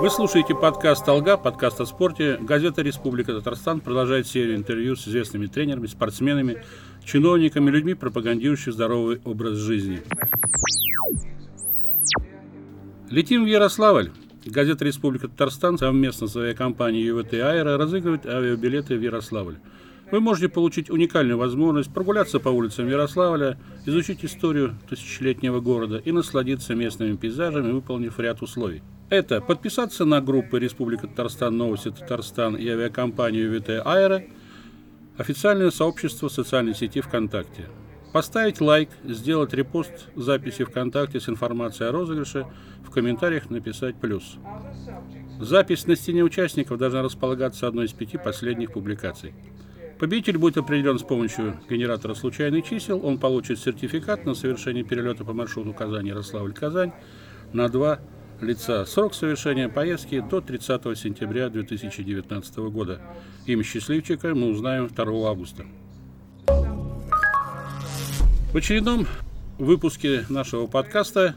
Вы слушаете подкаст «Алга», подкаст о спорте. Газета «Республика Татарстан» продолжает серию интервью с известными тренерами, спортсменами, чиновниками, людьми, пропагандирующими здоровый образ жизни. Летим в Ярославль. Газета «Республика Татарстан» совместно с авиакомпанией ЮВТ «Аэро» разыгрывает авиабилеты в Ярославль. Вы можете получить уникальную возможность прогуляться по улицам Ярославля, изучить историю тысячелетнего города и насладиться местными пейзажами, выполнив ряд условий. Это подписаться на группы Республика Татарстан, Новости Татарстан и авиакомпанию ВТ Аэро, официальное сообщество в социальной сети ВКонтакте. Поставить лайк, сделать репост записи ВКонтакте с информацией о розыгрыше, в комментариях написать плюс. Запись на стене участников должна располагаться одной из пяти последних публикаций. Победитель будет определен с помощью генератора случайных чисел. Он получит сертификат на совершение перелета по маршруту Казань-Ярославль-Казань на два лица. Срок совершения поездки до 30 сентября 2019 года. Имя счастливчика мы узнаем 2 августа. В очередном выпуске нашего подкаста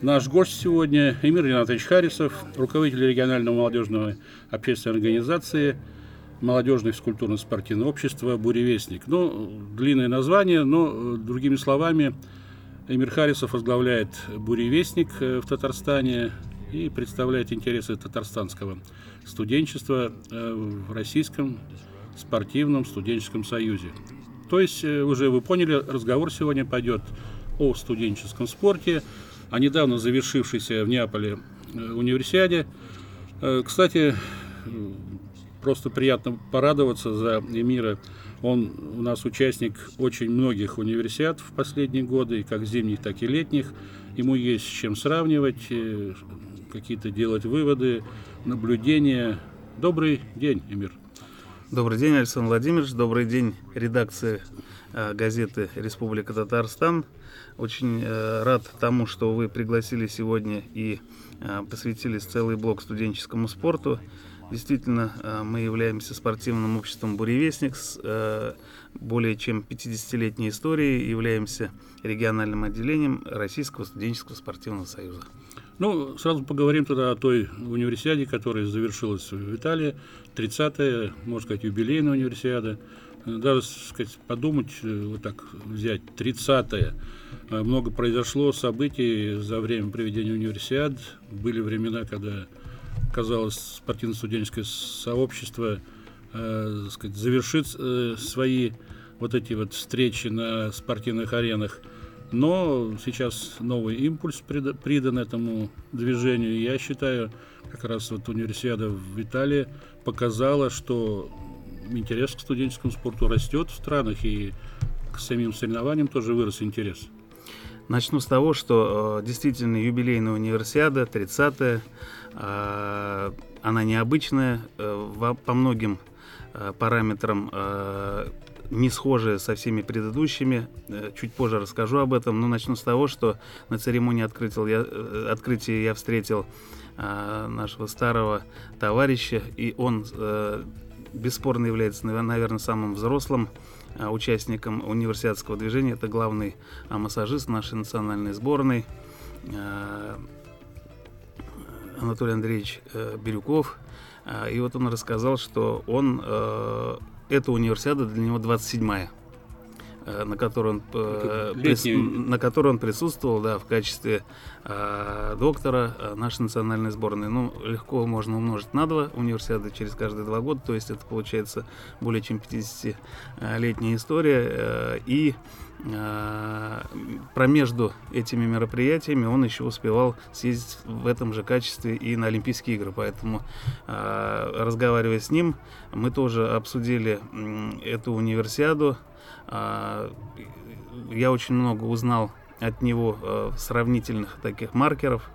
наш гость сегодня Эмир Ринатович Харисов, руководитель регионального молодежного общественной организации молодежное физкультурно-спортивное общество «Буревестник». Ну, длинное название, но другими словами – Эмир Харисов возглавляет «Буревестник» э, в Татарстане и представляет интересы татарстанского студенчества э, в Российском спортивном студенческом союзе. То есть, э, уже вы поняли, разговор сегодня пойдет о студенческом спорте, о недавно завершившейся в Неаполе универсиаде. Кстати, просто приятно порадоваться за Эмира он у нас участник очень многих универсиад в последние годы, как зимних, так и летних. Ему есть с чем сравнивать, э, какие-то делать выводы, наблюдения. Добрый день, Эмир. Добрый день, Александр Владимирович. Добрый день, редакция э, газеты «Республика Татарстан». Очень э, рад тому, что вы пригласили сегодня и посвятили целый блок студенческому спорту. Действительно, э, мы являемся спортивным обществом «Буревестник» с э, более чем 50-летней историей, являемся региональным отделением Российского студенческого спортивного союза. Ну, сразу поговорим тогда о той универсиаде, которая завершилась в Италии, 30-я, можно сказать, юбилейная универсиада. Даже, сказать, подумать, э, вот так взять, 30-я. Много произошло событий за время проведения универсиад. Были времена, когда казалось, спортивно-студенческое сообщество э, сказать, завершит э, свои вот эти вот встречи на спортивных аренах. Но сейчас новый импульс придан этому движению. Я считаю, как раз вот универсиада в Италии показала, что интерес к студенческому спорту растет в странах, и к самим соревнованиям тоже вырос интерес. Начну с того, что э, действительно юбилейная универсиада, 30-я, э, она необычная, э, по многим э, параметрам э, не схожая со всеми предыдущими. Э, чуть позже расскажу об этом, но начну с того, что на церемонии открытия я, э, открытия я встретил э, нашего старого товарища, и он э, бесспорно является, наверное, самым взрослым участником университетского движения. Это главный массажист нашей национальной сборной Анатолий Андреевич э, Бирюков. И вот он рассказал, что он, э, эта универсиада для него 27-я. Э, на которой он, э, прис, на которой он присутствовал да, в качестве э, доктора э, нашей национальной сборной. Ну, легко можно умножить на два универсиады через каждые два года, то есть это получается более чем 50-летняя история. Э, и промежду этими мероприятиями он еще успевал съездить в этом же качестве и на Олимпийские игры. Поэтому, разговаривая с ним, мы тоже обсудили эту универсиаду, я очень много узнал от него э, сравнительных таких маркеров,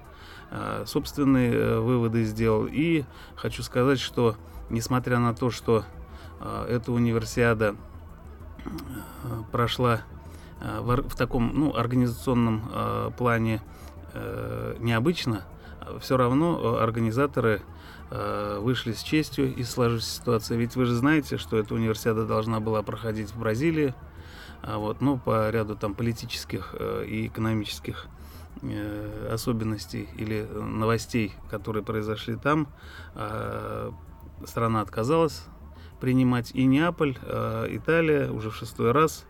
э, собственные э, выводы сделал. И хочу сказать, что несмотря на то, что эта универсиада прошла в таком ну, организационном плане необычно, все равно организаторы вышли с честью из сложившейся ситуации. Ведь вы же знаете, что эта универсиада должна была проходить в Бразилии, а вот, ну, по ряду там политических и экономических особенностей или новостей, которые произошли там, страна отказалась принимать. И Неаполь, Италия уже в шестой раз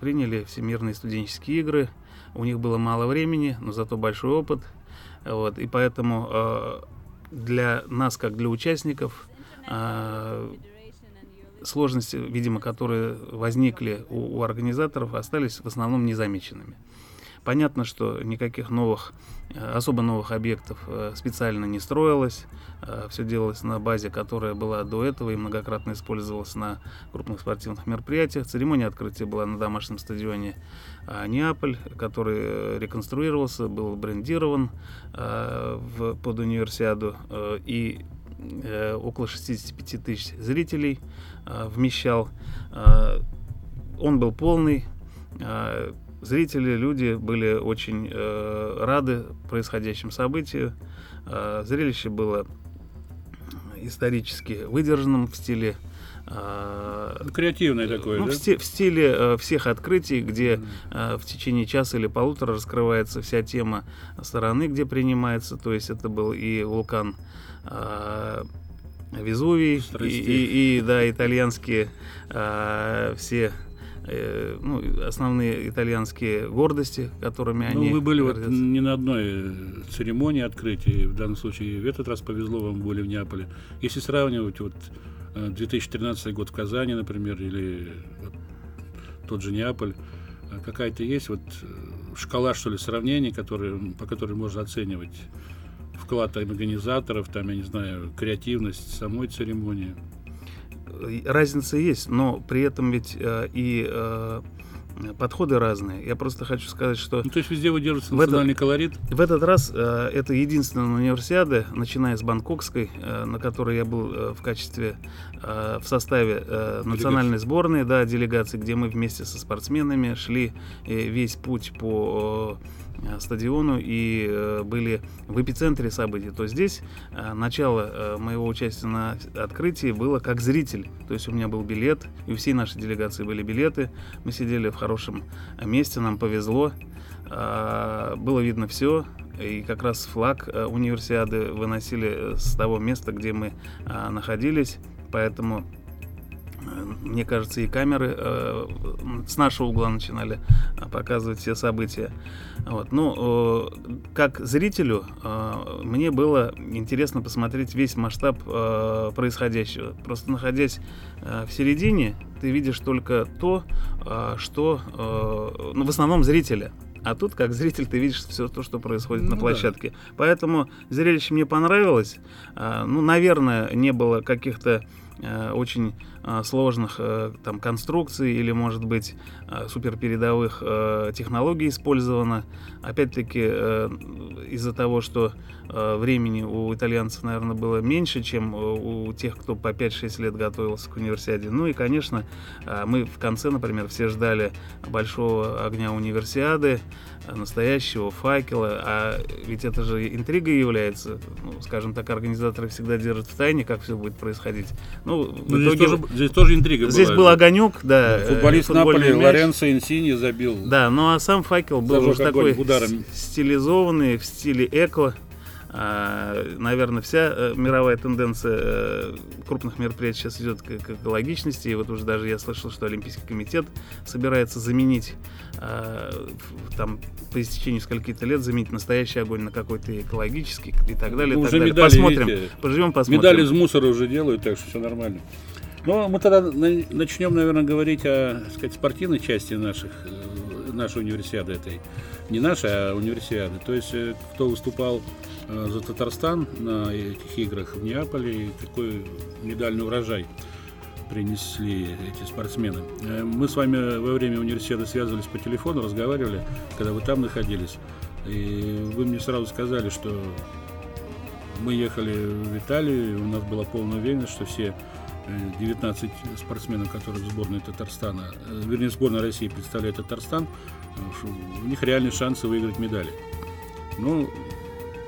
приняли Всемирные студенческие игры. У них было мало времени, но зато большой опыт. Вот, и поэтому э, для нас, как для участников, э, сложности, видимо, которые возникли у, у организаторов, остались в основном незамеченными. Понятно, что никаких новых, э, особо новых объектов э, специально не строилось. Э, Все делалось на базе, которая была до этого и многократно использовалась на крупных спортивных мероприятиях. Церемония открытия была на домашнем стадионе Неаполь, который реконструировался, был брендирован под универсиаду и около 65 тысяч зрителей вмещал. Он был полный, Зрители, люди были очень э, рады происходящим событию. Э, зрелище было исторически выдержанным в стиле э, ну, Креативное такое, ну, да? в, сти, в стиле э, всех открытий, где э, в течение часа или полутора раскрывается вся тема стороны, где принимается. То есть это был и вулкан э, Везувий, и, и, и да, итальянские э, все Э, ну, основные итальянские гордости, которыми ну, они... вы были вот не на одной э, церемонии открытия, в данном случае в этот раз повезло вам, были в Неаполе. Если сравнивать вот 2013 э, год в Казани, например, или вот тот же Неаполь, какая-то есть вот шкала, что ли, сравнений, которые, по которой можно оценивать вклад организаторов, там, я не знаю, креативность самой церемонии? Разница есть, но при этом ведь э, и э, подходы разные. Я просто хочу сказать, что... Ну, то есть везде выдерживается национальный этот, колорит? В этот раз э, это единственная универсиада, начиная с Бангкокской, э, на которой я был э, в качестве, э, в составе э, национальной сборной, да, делегации, где мы вместе со спортсменами шли э, весь путь по... Э, стадиону и э, были в эпицентре событий, то здесь э, начало моего участия на открытии было как зритель. То есть у меня был билет, и у всей нашей делегации были билеты. Мы сидели в хорошем месте, нам повезло. Было видно все, и как раз флаг универсиады выносили с того места, где мы находились. Поэтому мне кажется, и камеры э, с нашего угла начинали э, показывать все события. Вот. Ну, э, как зрителю, э, мне было интересно посмотреть весь масштаб э, происходящего. Просто находясь э, в середине, ты видишь только то, э, что, э, ну, в основном зрителя. А тут, как зритель, ты видишь все то, что происходит ну, на площадке. Да. Поэтому зрелище мне понравилось. А, ну, наверное, не было каких-то Э, очень э, сложных э, там конструкций или, может быть, суперпередовых технологий использовано. Опять-таки, из-за того, что времени у итальянцев, наверное, было меньше, чем у тех, кто по 5-6 лет готовился к универсиаде. Ну и, конечно, мы в конце, например, все ждали большого огня универсиады, настоящего факела, а ведь это же интрига является, ну, скажем так, организаторы всегда держат в тайне, как все будет происходить. Ну, в ну, итоге, тоже, здесь тоже интрига Здесь была. был огонек, да. да футболист Наполи мяч. Лоренцо Инсини забил. Да, ну а сам факел был уже такой ударом. стилизованный в стиле эко. А, наверное, вся э, мировая тенденция э, крупных мероприятий сейчас идет к, к экологичности. И вот уже даже я слышал, что Олимпийский комитет собирается заменить а, там по истечении скольких-то лет заменить настоящий огонь на какой-то экологический и так далее. Ну, уже так далее. Посмотрим, видите, поживем, посмотрим. Медали из мусора уже делают, так что все нормально. Но мы тогда начнем, наверное, говорить о сказать, спортивной части наших, э, нашей универсиады этой. Не нашей, а универсиады. То есть, кто выступал Э, за Татарстан на этих играх в Неаполе и какой медальный урожай принесли эти спортсмены. Э, мы с вами во время университета связывались по телефону, разговаривали, когда вы там находились. И вы мне сразу сказали, что мы ехали в Италию, у нас была полная уверенность, что все 19 э, спортсменов, которые в сборной Татарстана, вернее, сборная России представляет Татарстан, у них реальные шансы выиграть медали. Ну,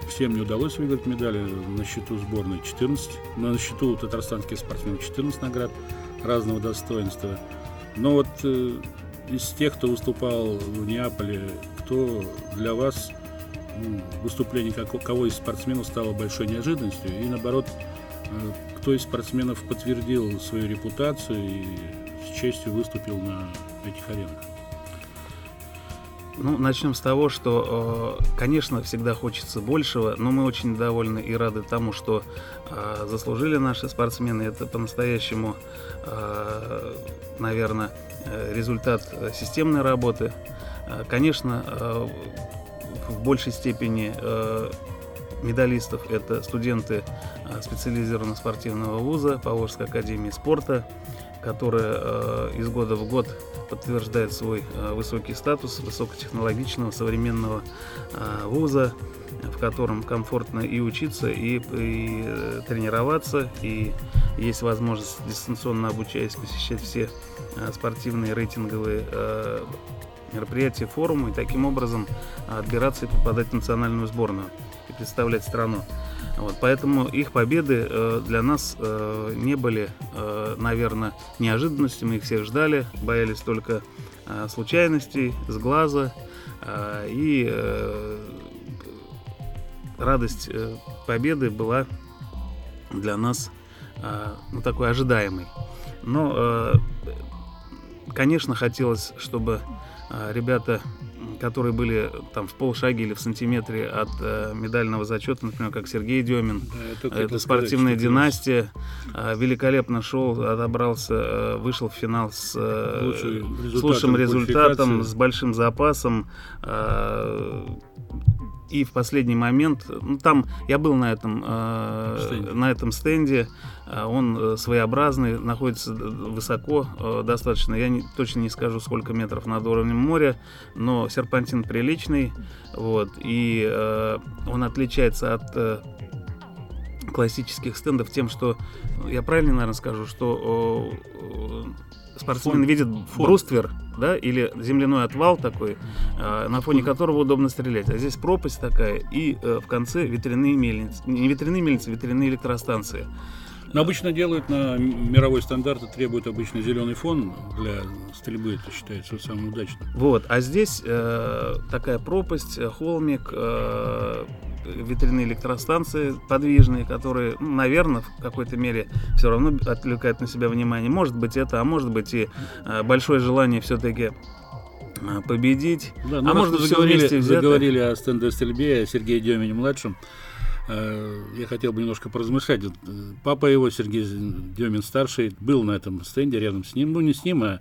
всем не удалось выиграть медали. На счету сборной 14. На счету татарстанских спортсменов 14 наград разного достоинства. Но вот э, из тех, кто выступал в Неаполе, кто для вас ну, выступление как, кого из спортсменов стало большой неожиданностью? И наоборот, э, кто из спортсменов подтвердил свою репутацию и с честью выступил на этих аренах? Ну, начнем с того, что, э, конечно, всегда хочется большего, но мы очень довольны и рады тому, что э, заслужили наши спортсмены. Это по-настоящему, э, наверное, результат системной работы. Конечно, в большей степени медалистов это студенты специализированного спортивного вуза Поволжской академии спорта, которая из года в год подтверждает свой э, высокий статус высокотехнологичного современного э, вуза, в котором комфортно и учиться, и, и э, тренироваться, и есть возможность дистанционно обучаясь посещать все спортивные рейтинговые мероприятия, форумы, и таким образом отбираться и попадать в национальную сборную и представлять страну. Вот, поэтому их победы э, для нас э, не были, э, наверное, неожиданностью. Мы их всех ждали, боялись только э, случайностей, с глаза. Э, и э, радость э, победы была для нас э, ну, такой ожидаемой. Но, э, конечно, хотелось, чтобы э, ребята которые были там в полшаге или в сантиметре от э, медального зачета, например, как Сергей Демин. Да, это, это спортивная сказать, династия. Э, великолепно шел, отобрался, э, вышел в финал с, э, с лучшим результатом, с большим запасом. Э, и в последний момент, ну там я был на этом э, на этом стенде, э, он э, своеобразный, находится высоко э, достаточно. Я не, точно не скажу, сколько метров над уровнем моря, но серпантин приличный, вот и э, он отличается от э, классических стендов тем, что я правильно, наверное, скажу, что э, спортсмен Фон. видит Фон. бруствер да, или земляной отвал такой, э, на фоне которого удобно стрелять. А здесь пропасть такая, и э, в конце ветряные мельницы, не ветряные мельницы, ветряные электростанции. Но обычно делают на мировой стандарт и требуют обычно зеленый фон для стрельбы, это считается самым удачным. Вот, а здесь э, такая пропасть, э, холмик, э, ветряные электростанции подвижные, которые, ну, наверное, в какой-то мере все равно отвлекают на себя внимание. Может быть это, а может быть и э, большое желание все-таки э, победить. Да, ну, а может все вместе взято. заговорили о стендовой стрельбе, о Сергее Демине младшем. Э, я хотел бы немножко поразмышлять. Папа его, Сергей Демин старший, был на этом стенде рядом с ним. Ну, не с ним, а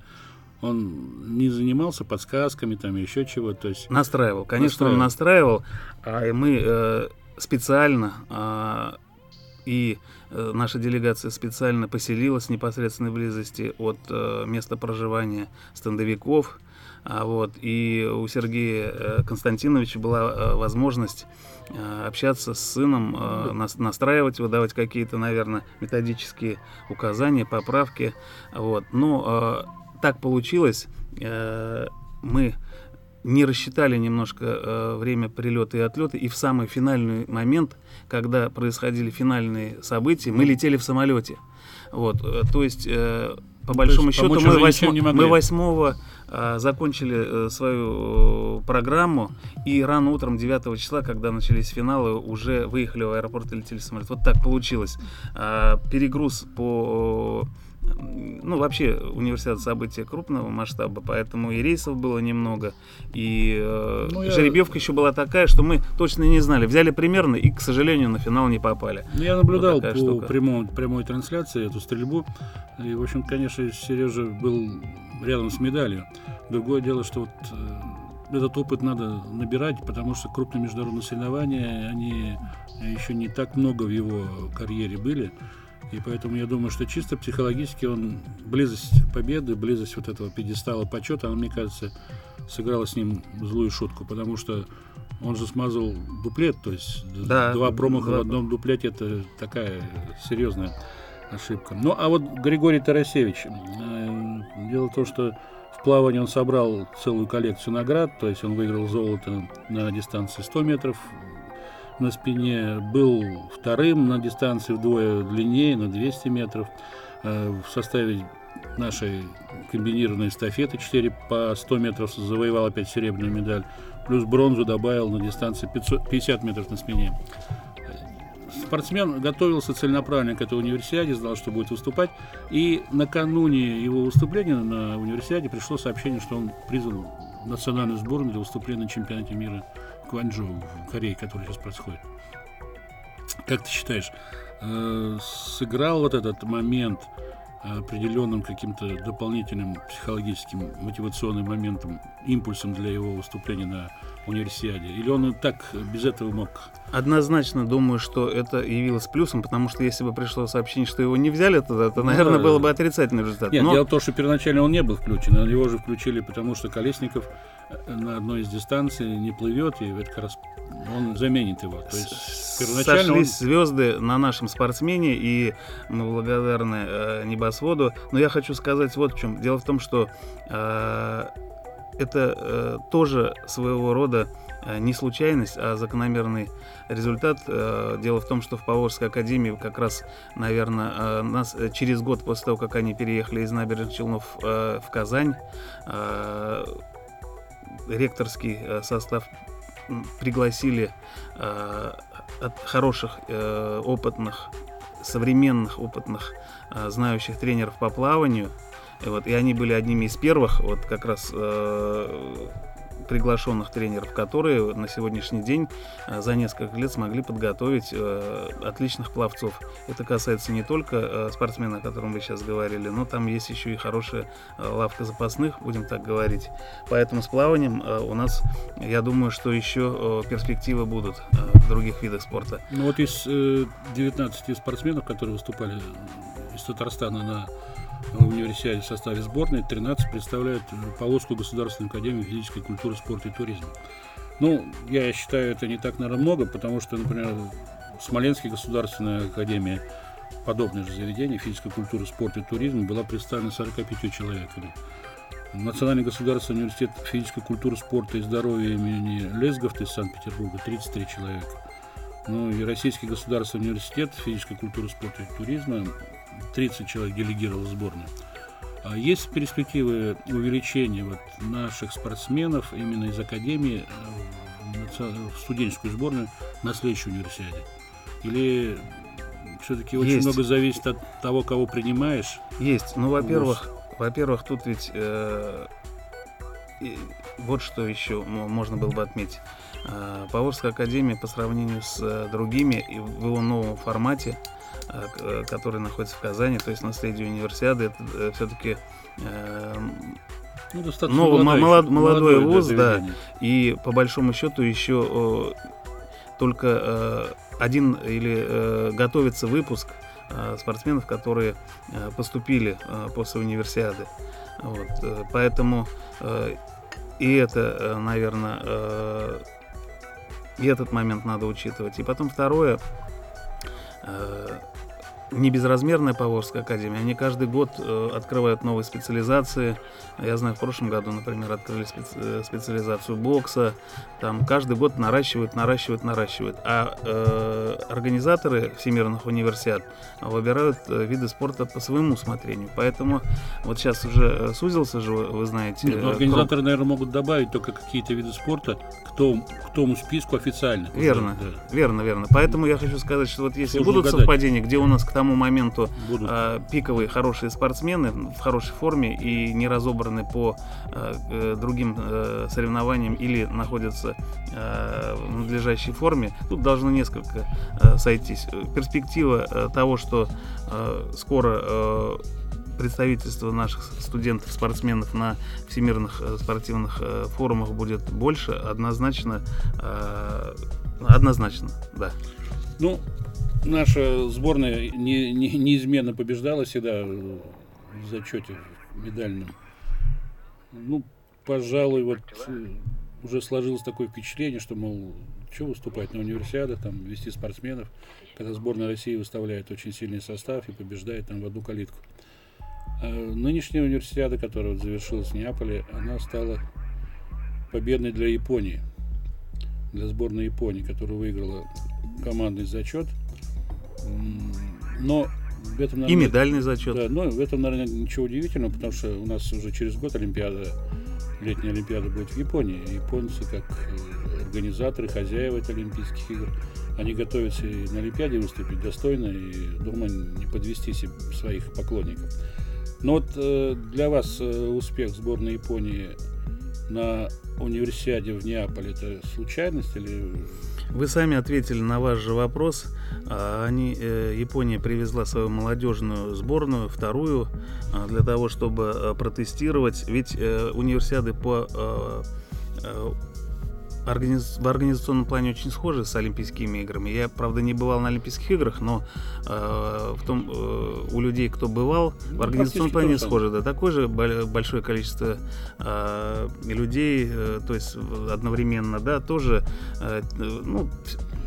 он не занимался подсказками, там еще чего, то есть... Настраивал, конечно, настраивал. он настраивал, а мы э, специально э, и э, наша делегация специально поселилась в непосредственной близости от э, места проживания стендовиков, а вот, и у Сергея э, Константиновича была э, возможность э, общаться с сыном, настраивать его, давать какие-то, наверное, методические указания, поправки. Вот. Но так получилось, мы не рассчитали немножко э, время прилета и отлета, и в самый финальный момент, когда происходили финальные события, мы летели в самолете. Вот, то есть, э, по большому есть, счету, мы, восьмо, мы 8 э, закончили э, свою э, программу, и рано утром 9 числа, когда начались финалы, уже выехали в аэропорт и летели в самолет. Вот так получилось. Э, перегруз по ну, вообще университет события крупного масштаба, поэтому и рейсов было немного, и э, ну, жеребьевка я... еще была такая, что мы точно не знали. Взяли примерно и, к сожалению, на финал не попали. Ну, я наблюдал вот по прямой, прямой трансляции эту стрельбу, и, в общем, конечно, Сережа был рядом с медалью. Другое дело, что вот э, этот опыт надо набирать, потому что крупные международные соревнования, они еще не так много в его карьере были. И поэтому я думаю, что чисто психологически он близость победы, близость вот этого пьедестала почета, она, мне кажется, сыграла с ним злую шутку, потому что он же смазал дуплет, то есть да, два промаха да. в одном дуплете это такая серьезная ошибка. Ну, а вот Григорий Тарасевич, э, дело в том, что в плавании он собрал целую коллекцию наград, то есть он выиграл золото на дистанции 100 метров, на спине, был вторым на дистанции вдвое длиннее, на 200 метров. Э, в составе нашей комбинированной эстафеты 4 по 100 метров завоевал опять серебряную медаль. Плюс бронзу добавил на дистанции 500, 50 метров на спине. Спортсмен готовился целенаправленно к этой универсиаде, знал, что будет выступать. И накануне его выступления на универсиаде пришло сообщение, что он призван национальную сборную для выступления на чемпионате мира в Кванчжоу, в Корее, который сейчас происходит. Как ты считаешь, э, сыграл вот этот момент определенным каким-то дополнительным психологическим мотивационным моментом, импульсом для его выступления на универсиаде? Или он так без этого мог? Однозначно думаю, что это явилось плюсом, потому что если бы пришло сообщение, что его не взяли то, наверное, да. было бы отрицательный результат. Нет, Но... дело в том, что первоначально он не был включен, а его же включили, потому что Колесников э, на одной из дистанций не плывет, и это как раз он заменит его. То есть первоначально Сошлись он... звезды на нашем спортсмене, и мы благодарны э, небосводу. Но я хочу сказать вот в чем. Дело в том, что э, это э, тоже своего рода э, не случайность, а закономерный результат. Э, дело в том, что в Поволжской академии как раз, наверное, э, нас через год после того, как они переехали из набережных Челнов в Казань, ректорский э, состав пригласили э, от хороших, э, опытных, современных, опытных, знающих тренеров по плаванию. И, вот, и они были одними из первых, вот как раз приглашенных тренеров, которые на сегодняшний день э, за несколько лет смогли подготовить э, отличных пловцов. Это касается не только э, спортсмена, о котором вы сейчас говорили, но там есть еще и хорошая лавка запасных, будем так говорить. Поэтому с плаванием у нас, я думаю, что еще перспективы будут в других видах спорта. Ну вот из 19 спортсменов, которые выступали из Татарстана на в универсиаде в составе сборной, 13 представляют Полоцкую государственную академию физической культуры, спорта и туризма. Ну, я считаю, это не так, наверное, много, потому что, например, Смоленская государственная академия, подобное же заведение физической культуры, спорта и туризма, была представлена 45 человеками. Национальный государственный университет физической культуры, спорта и здоровья имени Лесгофта из Санкт-Петербурга 33 человека. Ну и Российский государственный университет физической культуры, спорта и туризма 30 человек делегировал в сборную. А есть перспективы увеличения вот наших спортсменов именно из Академии э, в студенческую сборную на следующей универсиаде? Или все-таки очень много зависит от того, кого принимаешь? Есть. Ну, во-первых, во-первых, тут ведь э, вот что еще можно было бы отметить. Э, Поволжская академия по сравнению с э, другими и в его новом формате который находится в Казани, то есть наследие универсиады, это э, все-таки ну, достаточно ну, молодой, молод, молодой вуз, да, и по большому счету еще только один или готовится выпуск спортсменов, которые поступили после универсиады. Вот, поэтому и это, наверное, и этот момент надо учитывать. И потом второе, не безразмерная Поволжская академия, они каждый год э, открывают новые специализации. Я знаю, в прошлом году, например, открыли специ э, специализацию бокса. Там каждый год наращивают, наращивают, наращивают. А э, организаторы всемирных универсиад выбирают э, виды спорта по своему усмотрению. Поэтому вот сейчас уже сузился же, вы знаете. Нет, ну, организаторы, круг... наверное, могут добавить только какие-то виды спорта к тому, к тому списку официально. Верно, да. верно, верно. Поэтому я хочу сказать, что вот если Сложно будут гадать. совпадения, где у нас тому моменту э, пиковые хорошие спортсмены в хорошей форме и не разобраны по э, другим э, соревнованиям или находятся э, в надлежащей форме, тут должно несколько э, сойтись. Перспектива э, того, что э, скоро э, представительство наших студентов, спортсменов на всемирных э, спортивных э, форумах будет больше, однозначно, однозначно, да. Ну, наша сборная не, не, неизменно побеждала всегда в зачете медальном. Ну, пожалуй, вот э, уже сложилось такое впечатление, что, мол, что выступать на универсиадах, там, вести спортсменов, когда сборная России выставляет очень сильный состав и побеждает там в одну калитку. А нынешняя универсиада, которая вот завершилась в Неаполе, она стала победной для Японии, для сборной Японии, которая выиграла командный зачет. Но в этом, наверное, и медальный зачет. Да, но в этом, наверное, ничего удивительного, потому что у нас уже через год Олимпиада, летняя Олимпиада будет в Японии. Японцы, как э, организаторы, хозяева этих Олимпийских игр, они готовятся и на Олимпиаде выступить достойно и, думаю, не подвести своих поклонников. Но вот э, для вас э, успех сборной Японии на универсиаде в Неаполе это случайность или вы сами ответили на ваш же вопрос. А, они, э, Япония привезла свою молодежную сборную, вторую, а, для того, чтобы э, протестировать. Ведь э, универсиады по организ... в организационном плане очень схожи с Олимпийскими играми. Я, правда, не бывал на Олимпийских играх, но э, в том, э, у людей, кто бывал, в ну, организационном плане схожи. Да, такое же большое количество э, людей, э, то есть одновременно, да, тоже, э, ну,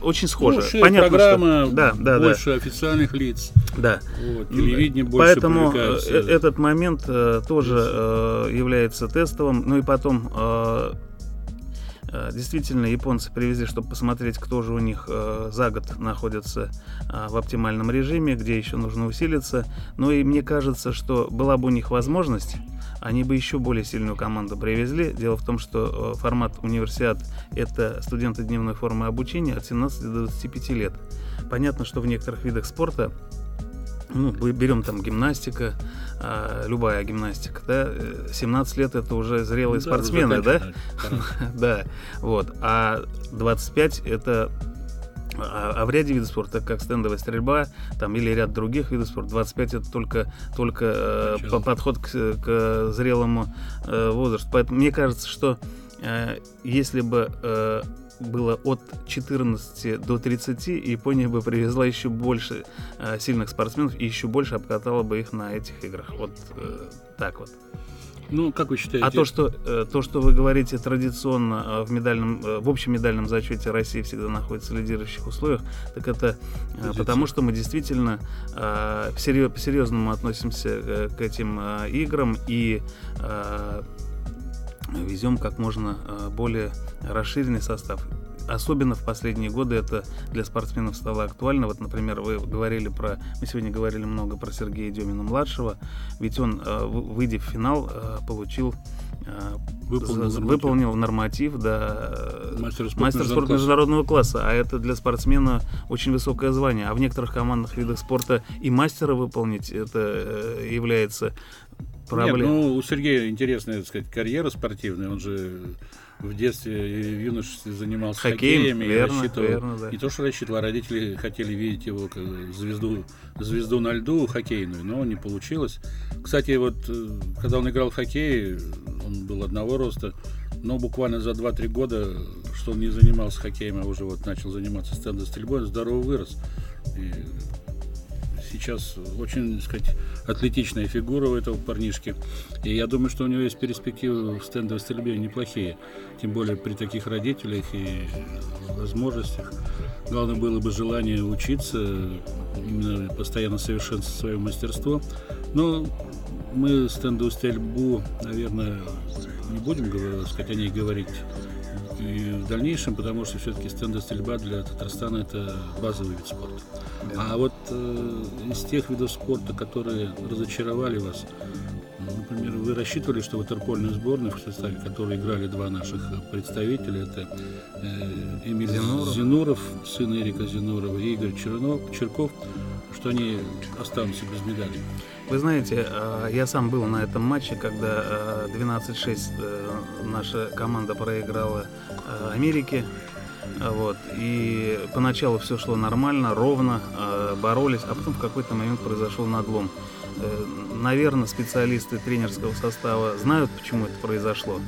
очень схоже. Ну, Понятно, программа, что... да, да, больше да. официальных лиц. Да. Вот, телевидение больше Поэтому э, этот момент э, тоже э, является тестовым. Ну и потом Э, действительно, японцы привезли, чтобы посмотреть, кто же у них э, за год находится э, в оптимальном режиме, где еще нужно усилиться. Но и мне кажется, что была бы у них возможность, они бы еще более сильную команду привезли. Дело в том, что формат универсиад – это студенты дневной формы обучения от 17 до 25 лет. Понятно, что в некоторых видах спорта ну, берем там гимнастика, а, любая гимнастика, да, 17 лет это уже зрелые ну, спортсмены, да? Да, вот. А 25 это а, а в ряде видов спорта, как стендовая стрельба там, или ряд других видов спорта, 25 это только, только э, подход к, к зрелому э, возрасту. Поэтому мне кажется, что э, если бы э, было от 14 до 30, Япония бы привезла еще больше э, сильных спортсменов и еще больше обкатала бы их на этих играх. Вот э, так вот. Ну, как вы считаете? А то, что, э, то, что вы говорите традиционно э, в, медальном, э, в общем медальном зачете России всегда находится в лидирующих условиях, так это Позиция. потому, что мы действительно по-серьезному относимся к этим играм и везем как можно более расширенный состав особенно в последние годы это для спортсменов стало актуально. Вот, например, вы говорили про, мы сегодня говорили много про Сергея Демина младшего, ведь он, э, выйдя в финал, э, получил э, выполнил, норматив. выполнил норматив, да, мастер спорта, мастер спорта международного класса, а это для спортсмена очень высокое звание. А в некоторых командных видах спорта и мастера выполнить это является проблемой. Нет, ну у Сергея интересная, так сказать, карьера спортивная, он же в детстве и в юношестве занимался Хоккеем, хоккеем верно, и рассчитывал. Верно, да. Не то, что рассчитывал, а родители хотели видеть его как звезду, звезду на льду хоккейную, но не получилось. Кстати, вот э, когда он играл в хоккей, он был одного роста, но буквально за 2-3 года, что он не занимался хоккеем, а уже вот начал заниматься стендовой стрельбой, он здорово вырос. И сейчас очень, так сказать, атлетичная фигура у этого парнишки. И я думаю, что у него есть перспективы в стендовой стрельбе неплохие. Тем более при таких родителях и возможностях. Главное было бы желание учиться, именно постоянно совершенствовать свое мастерство. Но мы стендовую стрельбу, наверное, не будем сказать, о ней говорить и в дальнейшем, потому что все-таки стендовая стрельба для Татарстана это базовый вид спорта. Да. А вот э, из тех видов спорта, которые разочаровали вас, например, вы рассчитывали, что ватерпольную сборную в составе которой играли два наших представителя, это э, Эмиль Зинуров. Зинуров, сын Эрика Зинурова, и Игорь Чернов, Черков, что они останутся без медалей? Вы знаете, э, я сам был на этом матче, когда 12-6 э, э, наша команда проиграла Америке. Вот. И поначалу все шло нормально, ровно, боролись, а потом в какой-то момент произошел надлом. Наверное, специалисты тренерского состава знают, почему это произошло.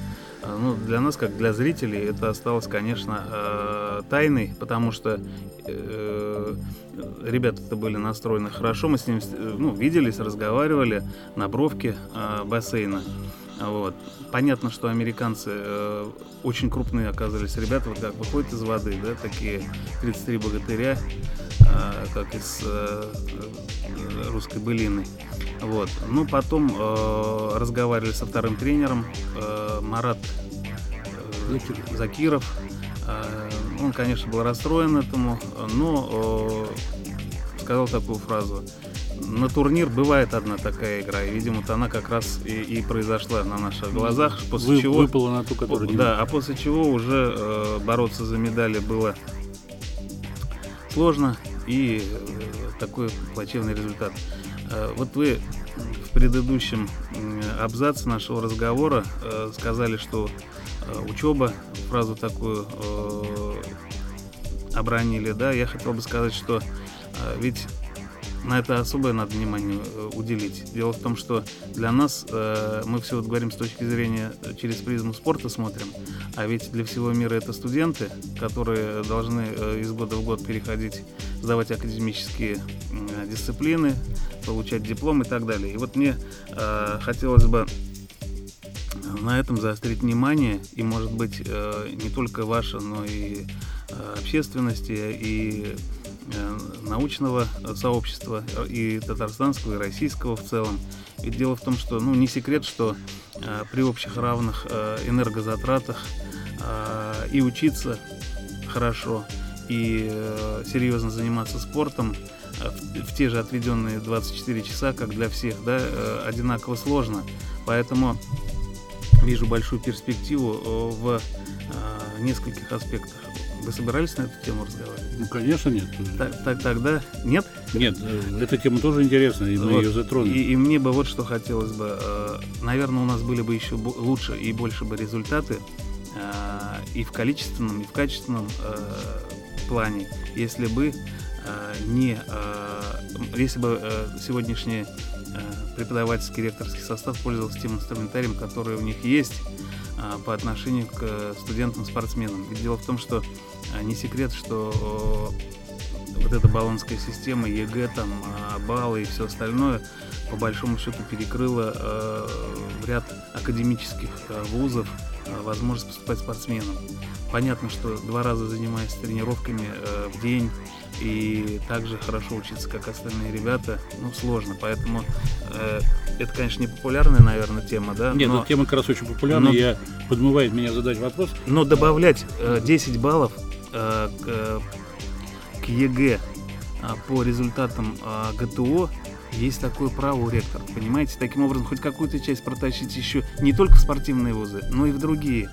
Ну, для нас, как для зрителей, это осталось, конечно, тайной, потому что ребята-то были настроены хорошо, мы с ними ну, виделись, разговаривали на бровке э, бассейна. Вот. Понятно, что американцы э, очень крупные оказались ребята, вот как выходят из воды, да, такие 33 богатыря, э, как из э, русской былины. Вот. Ну, потом э, разговаривали со вторым тренером, э, Марат э, Закиров. Э, Он, конечно, был расстроен этому, но сказал такую фразу. На турнир бывает одна такая игра, и, видимо, она как раз и, и произошла на наших глазах, после Вы, чего... Выпала на ту, которую Да, а после чего уже э, бороться за медали было сложно, и э, такой плачевный результат. Э, вот вы в предыдущем абзаце нашего разговора э, сказали, что учеба, фразу такую обронили, да, я хотел бы сказать, что ведь на это особое надо внимание э, уделить. Дело в том, что для нас э, мы все вот говорим с точки зрения э, через призму спорта смотрим, а ведь для всего мира это студенты, которые должны из года в год переходить, сдавать академические дисциплины, получать диплом и так далее. И вот мне хотелось бы на этом заострить внимание, и, может быть, не только ваше, но и общественности, и Э, научного сообщества и татарстанского, и российского в целом. И дело в том, что ну, не секрет, что э, при общих равных э, энергозатратах э, и учиться хорошо, и э, серьезно заниматься спортом э, в, те же отведенные 24 часа, как для всех, да, э, одинаково сложно. Поэтому вижу большую перспективу э, в э, нескольких аспектах. Вы собирались на эту тему разговаривать? Ну, конечно, нет. Так, так, тогда нет? Нет, э, эта тема тоже интересная, и мы вот. ее затронули. И, и мне бы вот что хотелось бы. Наверное, у нас были бы еще лучше и больше бы результаты и в количественном, и в качественном плане, если бы не если бы сегодняшний преподавательский ректорский состав пользовался тем инструментарием, который у них есть по отношению к студентам-спортсменам. Ведь дело в том, что а не секрет, что вот эта болонская система, ЕГЭ, там, а, баллы и все остальное, по большому счету перекрыла э, ряд академических э, вузов э, возможность поступать спортсменам. Понятно, что два раза занимаясь тренировками э, в день и также хорошо учиться, как остальные ребята, ну, сложно. Поэтому э, это, конечно, не популярная, наверное, тема, да? Нет, но, тема как раз очень популярная, но, я подмывает меня задать вопрос. Но добавлять э, 10 баллов Э, к, к ЕГЭ а, по результатам а, ГТО есть такое право у ректора, понимаете? Таким образом, хоть какую-то часть протащить еще не только в спортивные вузы, но и в другие.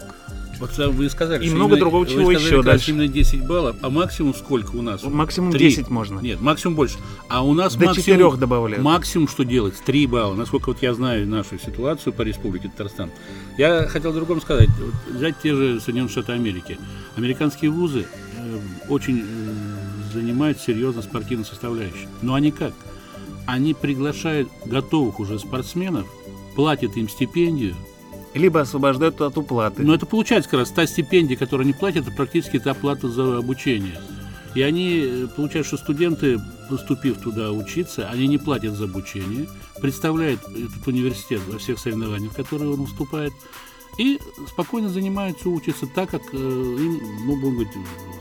Вот вы сказали, и много именно, другого чего сказали, еще дальше. Именно 10 баллов, а максимум сколько у нас? Максимум 3. 10 можно. Нет, максимум больше. А у нас До максимум, 4 добавляют. Максимум что делать? 3 балла. Насколько вот я знаю нашу ситуацию по республике Татарстан. Я хотел другому сказать. Вот взять те же Соединенные Штаты Америки. Американские вузы э, очень э, занимают серьезно спортивную составляющую. Но они как? Они приглашают готовых уже спортсменов, платят им стипендию, либо освобождают от уплаты. Но это получается как раз та стипендия, которую они платят, это практически та плата за обучение. И они, э, получают, что студенты, поступив туда учиться, они не платят за обучение, представляют этот университет во всех соревнованиях, в которые он выступает, и спокойно занимаются, учатся так, как э, им, ну, будем говорить,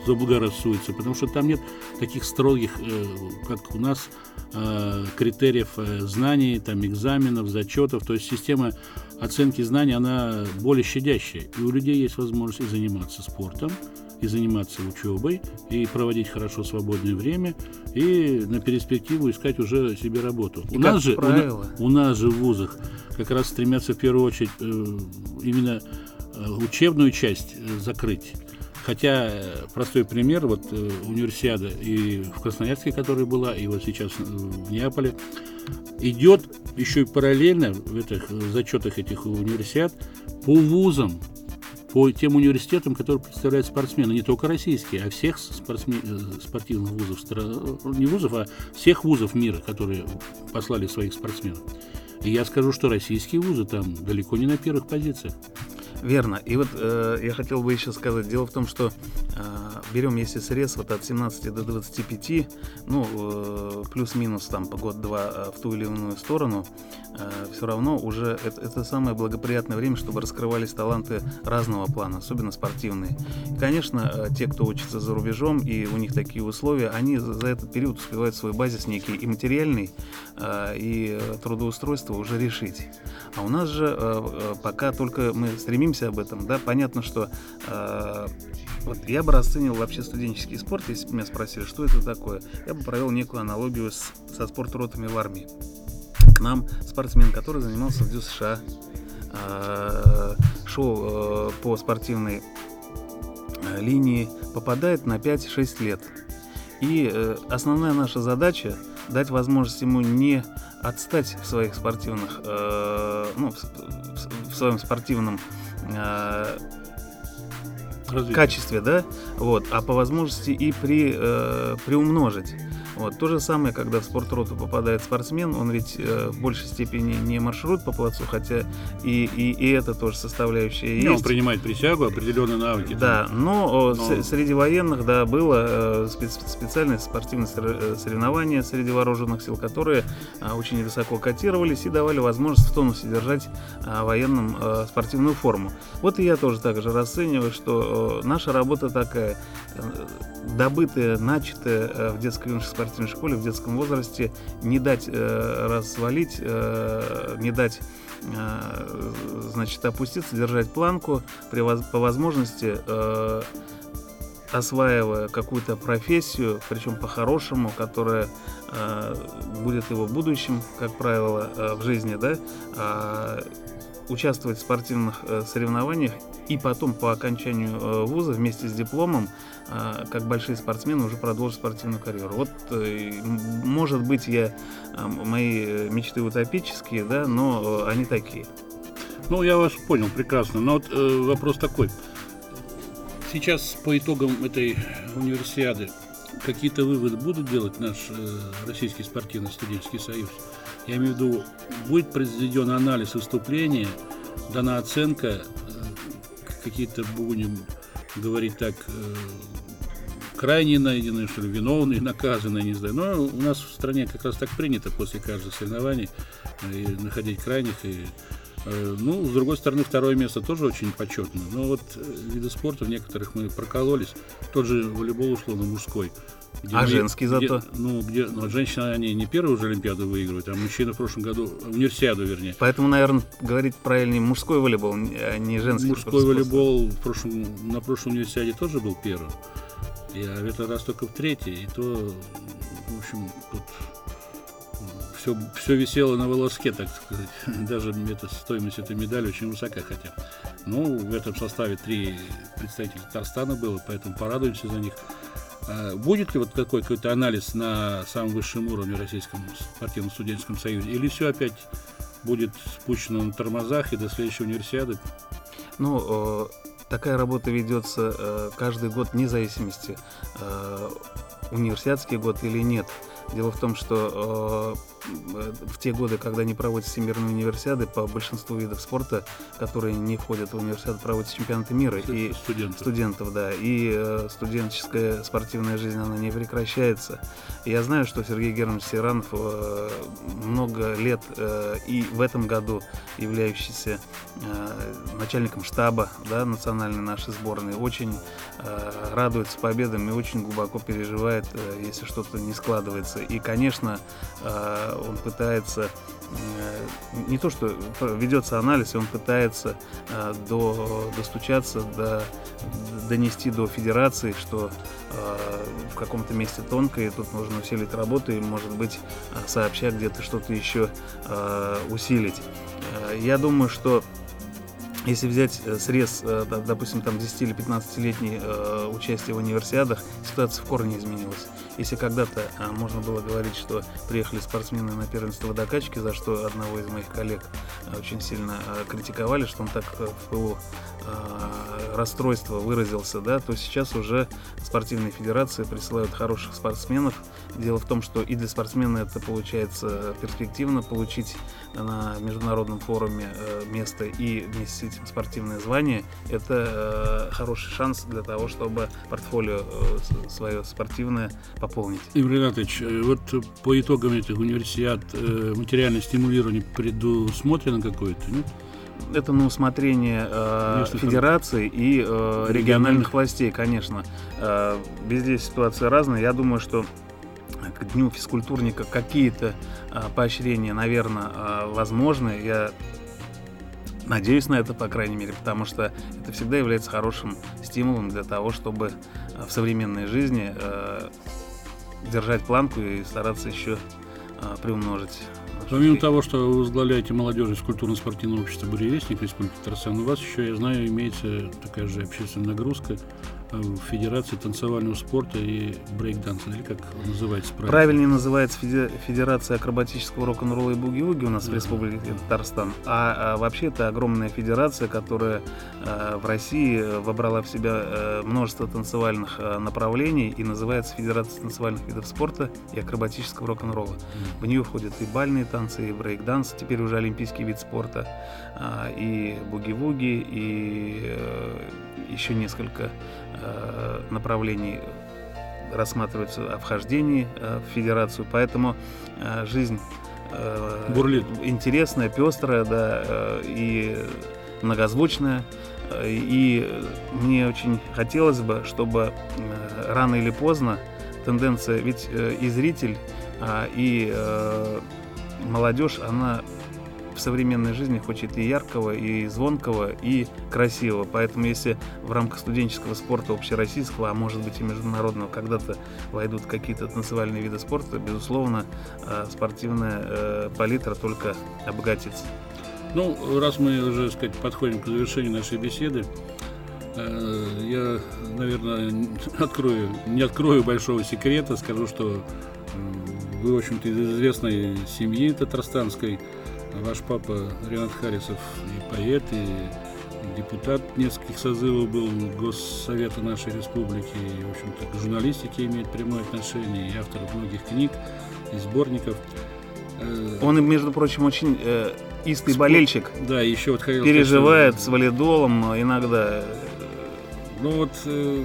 заблагорассудится, потому что там нет таких строгих, э, как у нас, э, критериев э, знаний, там, экзаменов, зачетов, то есть система оценки знаний, она более щадящая, и у людей есть возможность и заниматься спортом, и заниматься учебой, и проводить хорошо свободное время, и на перспективу искать уже себе работу. И у, нас же, у, у нас же в вузах как раз стремятся в первую очередь э, именно э, учебную часть э, закрыть. Хотя простой пример, вот универсиада и в Красноярске, которая была, и вот сейчас в Неаполе, идет еще и параллельно в этих зачетах этих универсиад по вузам, по тем университетам, которые представляют спортсмены, не только российские, а всех спортсмен, спортивных вузов, не вузов, а всех вузов мира, которые послали своих спортсменов. И я скажу, что российские вузы там далеко не на первых позициях. Верно. И вот э, я хотел бы еще сказать, дело в том, что э, берем, если срез вот от 17 до 25, ну, э, плюс-минус там по год-два э, в ту или иную сторону, э, все равно уже это, это самое благоприятное время, чтобы раскрывались таланты разного плана, особенно спортивные. Конечно, э, те, кто учится за рубежом, и у них такие условия, они за, этот период успевают свой базис некий и материальный, э, и трудоустройство уже решить. А у нас же э, э пока только мы стремимся об этом, да, понятно, что э, Вот я бы расценил вообще студенческий спорт, если бы меня спросили, что это такое, я бы провел некую аналогию с, со спортротами в армии. К нам спортсмен, который занимался в ДЮСШ, э, шел э, по спортивной э, линии, попадает на 5-6 лет. И э, основная наша задача дать возможность ему не отстать в своих спортивных, э, ну, в, в своем спортивном э, качестве, да, вот, а по возможности и при, э, приумножить. Вот. То же самое, когда в спортроту попадает спортсмен, он ведь э, в большей степени не маршрут по плацу, хотя и, и, и это тоже составляющая не, есть. Он принимает присягу, определенные навыки. Да, но, но... среди военных, да, было э, специ специальное спортивное э, соревнование среди вооруженных сил, которые э, очень высоко котировались и давали возможность в тонусе держать э, военным э, спортивную форму. Вот и я тоже так же расцениваю, что э, наша работа такая, э, добытая, начатая э, в детской юношеской спортивной школе в детском возрасте не дать э, развалить, э, не дать э, значит, опуститься, держать планку, при, по возможности э, осваивая какую-то профессию, причем по-хорошему, которая э, будет его будущим, как правило, э, в жизни, да, э, участвовать в спортивных э, соревнованиях и потом по окончанию э, вуза вместе с дипломом а, как большие спортсмены уже продолжат спортивную карьеру. Вот, э, может быть, я мои мечты утопические, да, но они такие. Ну, я вас понял прекрасно. Но вот э, вопрос такой. Сейчас по итогам этой универсиады какие-то выводы будут делать наш э, Российский спортивный студенческий союз? Я имею в виду, будет произведен анализ выступления, дана оценка, э, какие-то будем говорить так, э, крайне найденные, что ли, виновные, наказанные, не знаю. Но у нас в стране как раз так принято после каждого соревнований э, и находить крайних. И, ну, с другой стороны, второе место тоже очень почетно. Но вот виды спорта в некоторых мы прокололись. Тот же волейбол, условно, мужской. Где а мы, женский зато? Ну, где, ну, женщины, они не первую уже Олимпиаду выигрывают, а мужчины в прошлом году, универсиаду, вернее. Поэтому, наверное, говорить правильнее мужской волейбол, а не женский. Мужской волейбол в прошлом, на прошлом универсиаде тоже был первым. Я в этот раз только в третий, и то, в общем, тут все, все висело на волоске, так сказать. Даже это, стоимость этой медали очень высока хотя. Ну, в этом составе три представителя Татарстана было, поэтому порадуемся за них. А будет ли вот такой какой-то анализ на самом высшем уровне Российском спортивном студенческом союзе? Или все опять будет спущено на тормозах и до следующей универсиады? Ну, э, такая работа ведется э, каждый год вне зависимости, э, университетский год или нет. Дело в том, что э, в те годы, когда не проводятся всемирные универсиады, по большинству видов спорта, которые не входят в универсиады, проводятся чемпионаты мира. И студентов. студентов, да. И э, студенческая спортивная жизнь, она не прекращается. Я знаю, что Сергей Германович Сиранов э, много лет э, и в этом году являющийся э, начальником штаба да, национальной нашей сборной, очень э, радуется победам и очень глубоко переживает, э, если что-то не складывается пытается. И, конечно, э, он пытается э, не то, что ведется анализ, он пытается э, до, достучаться, до, донести до федерации, что в каком-то месте тонко, и тут нужно усилить работу, и, может быть, сообща где-то что-то еще усилить. Я думаю, что если взять срез, допустим, там 10 или 15-летний участие в универсиадах, ситуация в корне изменилась. Если когда-то можно было говорить, что приехали спортсмены на первенство водокачки, за что одного из моих коллег очень сильно критиковали, что он так в пылу расстройства выразился, да, то сейчас уже спортивные федерации присылают хороших спортсменов. Дело в том, что и для спортсмена это получается перспективно получить на международном форуме э, место и вместе с этим спортивное звание. Это э, хороший шанс для того, чтобы портфолио э, свое спортивное пополнить. Игорь Ринатович, вот по итогам этих универсиад материальное стимулирование предусмотрено какое-то, нет? это на усмотрение э, федерации и э, региональных властей, конечно. Э, везде ситуация разная. Я думаю, что к дню физкультурника какие-то э, поощрения, наверное, э, возможны. Я Надеюсь на это, по крайней мере, потому что это всегда является хорошим стимулом для того, чтобы э, в современной жизни э, держать планку и стараться еще э, приумножить. Помимо того, что вы возглавляете молодежь культурно-спортивного общества «Буревестник» Республики Татарстан, у вас еще, я знаю, имеется такая же общественная нагрузка в Федерации танцевального спорта и брейк-данса, или как называется правильно? Правильнее называется Федерация акробатического рок-н-ролла и буги-вуги у нас да. в Республике Татарстан. А, а вообще это огромная федерация, которая а, в России вобрала в себя а, множество танцевальных а, направлений и называется Федерация танцевальных видов спорта и акробатического рок-н-ролла. Mm. В нее входят и бальные танцы, и брейк-данс, теперь уже олимпийский вид спорта, и буги-вуги, и а, еще несколько Э, направлений рассматриваются о вхождении э, в федерацию, поэтому э, жизнь Бурлит. интересная, пестрая, да, и многозвучная. И мне очень хотелось бы, чтобы рано или поздно тенденция, ведь и зритель, а, и молодежь, она в современной жизни хочет и яркого, и звонкого, и красивого. Поэтому если в рамках студенческого спорта общероссийского, а может быть и международного, когда-то войдут какие-то танцевальные виды спорта, безусловно, э, спортивная э, палитра только обогатится. Ну, раз мы уже, сказать, подходим к завершению нашей беседы, э, я, наверное, открою, не открою большого секрета, скажу, что вы, в общем-то, из известной семьи татарстанской, Ваш папа Ренат Харисов и поэт, и депутат нескольких созывов был Госсовета нашей республики, и, в общем-то, к журналистике имеет прямое отношение, и автор многих книг и сборников. Э, Он, между прочим, очень э, истый Спор... болельщик. Да, еще вот хотел Переживает сказать, с валидолом иногда. Ну вот, э,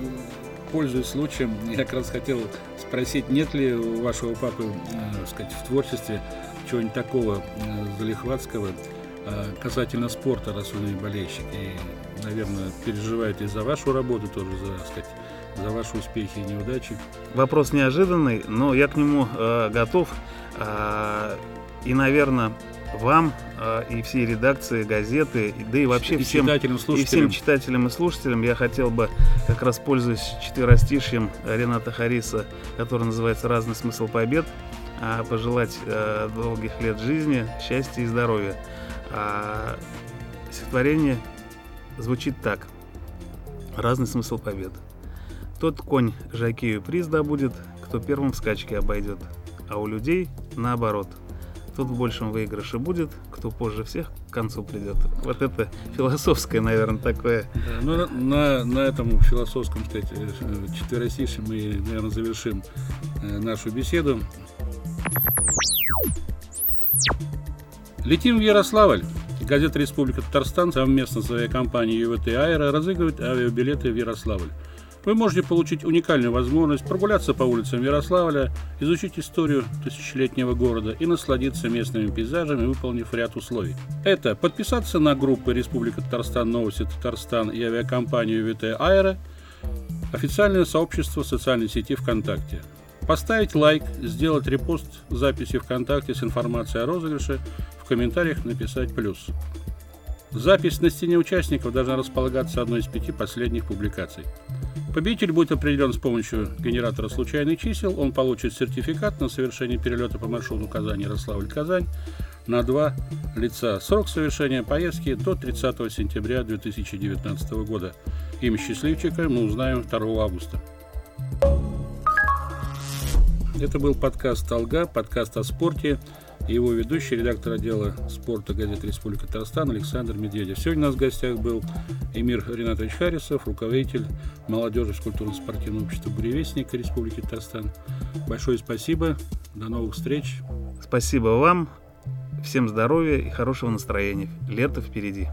пользуясь случаем, я как раз хотел спросить, нет ли у вашего папы, э, сказать, в творчестве чего-нибудь такого э, залихватского э, касательно спорта, раз он и болельщик. И, наверное, переживает и за вашу работу тоже, за, сказать, за ваши успехи и неудачи. Вопрос неожиданный, но я к нему э, готов. Э, и, наверное, вам э, и всей редакции газеты, да и вообще и всем, читателям, и всем читателям и слушателям я хотел бы, как раз пользуясь четверостишьем Рената Хариса, который называется «Разный смысл побед», а, пожелать э, долгих лет жизни, счастья и здоровья. А, стихотворение звучит так. Разный смысл побед. Тот конь жакею приз добудет, кто первым в скачке обойдет. А у людей наоборот. Тот в большем выигрыше будет, кто позже всех к концу придет. Вот это философское, наверное, такое. Да, ну, на, на этом философском, кстати, э, четверостишем мы, наверное, завершим э, нашу беседу. Летим в Ярославль. Газета «Республика Татарстан» совместно с авиакомпанией ЮВТ «Аэро» разыгрывает авиабилеты в Ярославль. Вы можете получить уникальную возможность прогуляться по улицам Ярославля, изучить историю тысячелетнего города и насладиться местными пейзажами, выполнив ряд условий. Это подписаться на группы Республика Татарстан, Новости Татарстан и авиакомпанию ЮВТ «Аэро», официальное сообщество в социальной сети ВКонтакте – Поставить лайк, сделать репост записи ВКонтакте с информацией о розыгрыше, в комментариях написать плюс. Запись на стене участников должна располагаться одной из пяти последних публикаций. Победитель будет определен с помощью генератора случайных чисел. Он получит сертификат на совершение перелета по маршруту Казань-Ярославль-Казань на два лица. Срок совершения поездки до 30 сентября 2019 года. Имя счастливчика мы узнаем 2 августа. Это был подкаст «Алга», подкаст о спорте. Его ведущий, редактор отдела спорта газеты «Республика Татарстан» Александр Медведев. Сегодня у нас в гостях был Эмир Ринатович Харисов, руководитель молодежи физкультурно-спортивного общества «Буревестник» Республики Татарстан. Большое спасибо. До новых встреч. Спасибо вам. Всем здоровья и хорошего настроения. Лето впереди.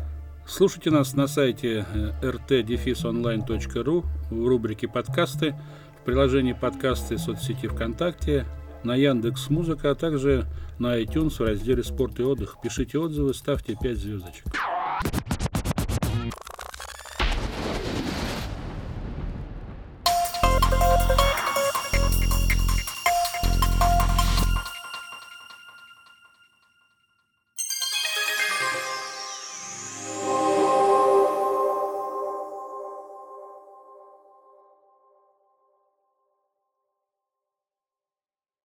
Слушайте нас на сайте rt-online.ru в рубрике «Подкасты» в приложении подкасты соцсети ВКонтакте, на Яндекс Музыка, а также на iTunes в разделе «Спорт и отдых». Пишите отзывы, ставьте 5 звездочек.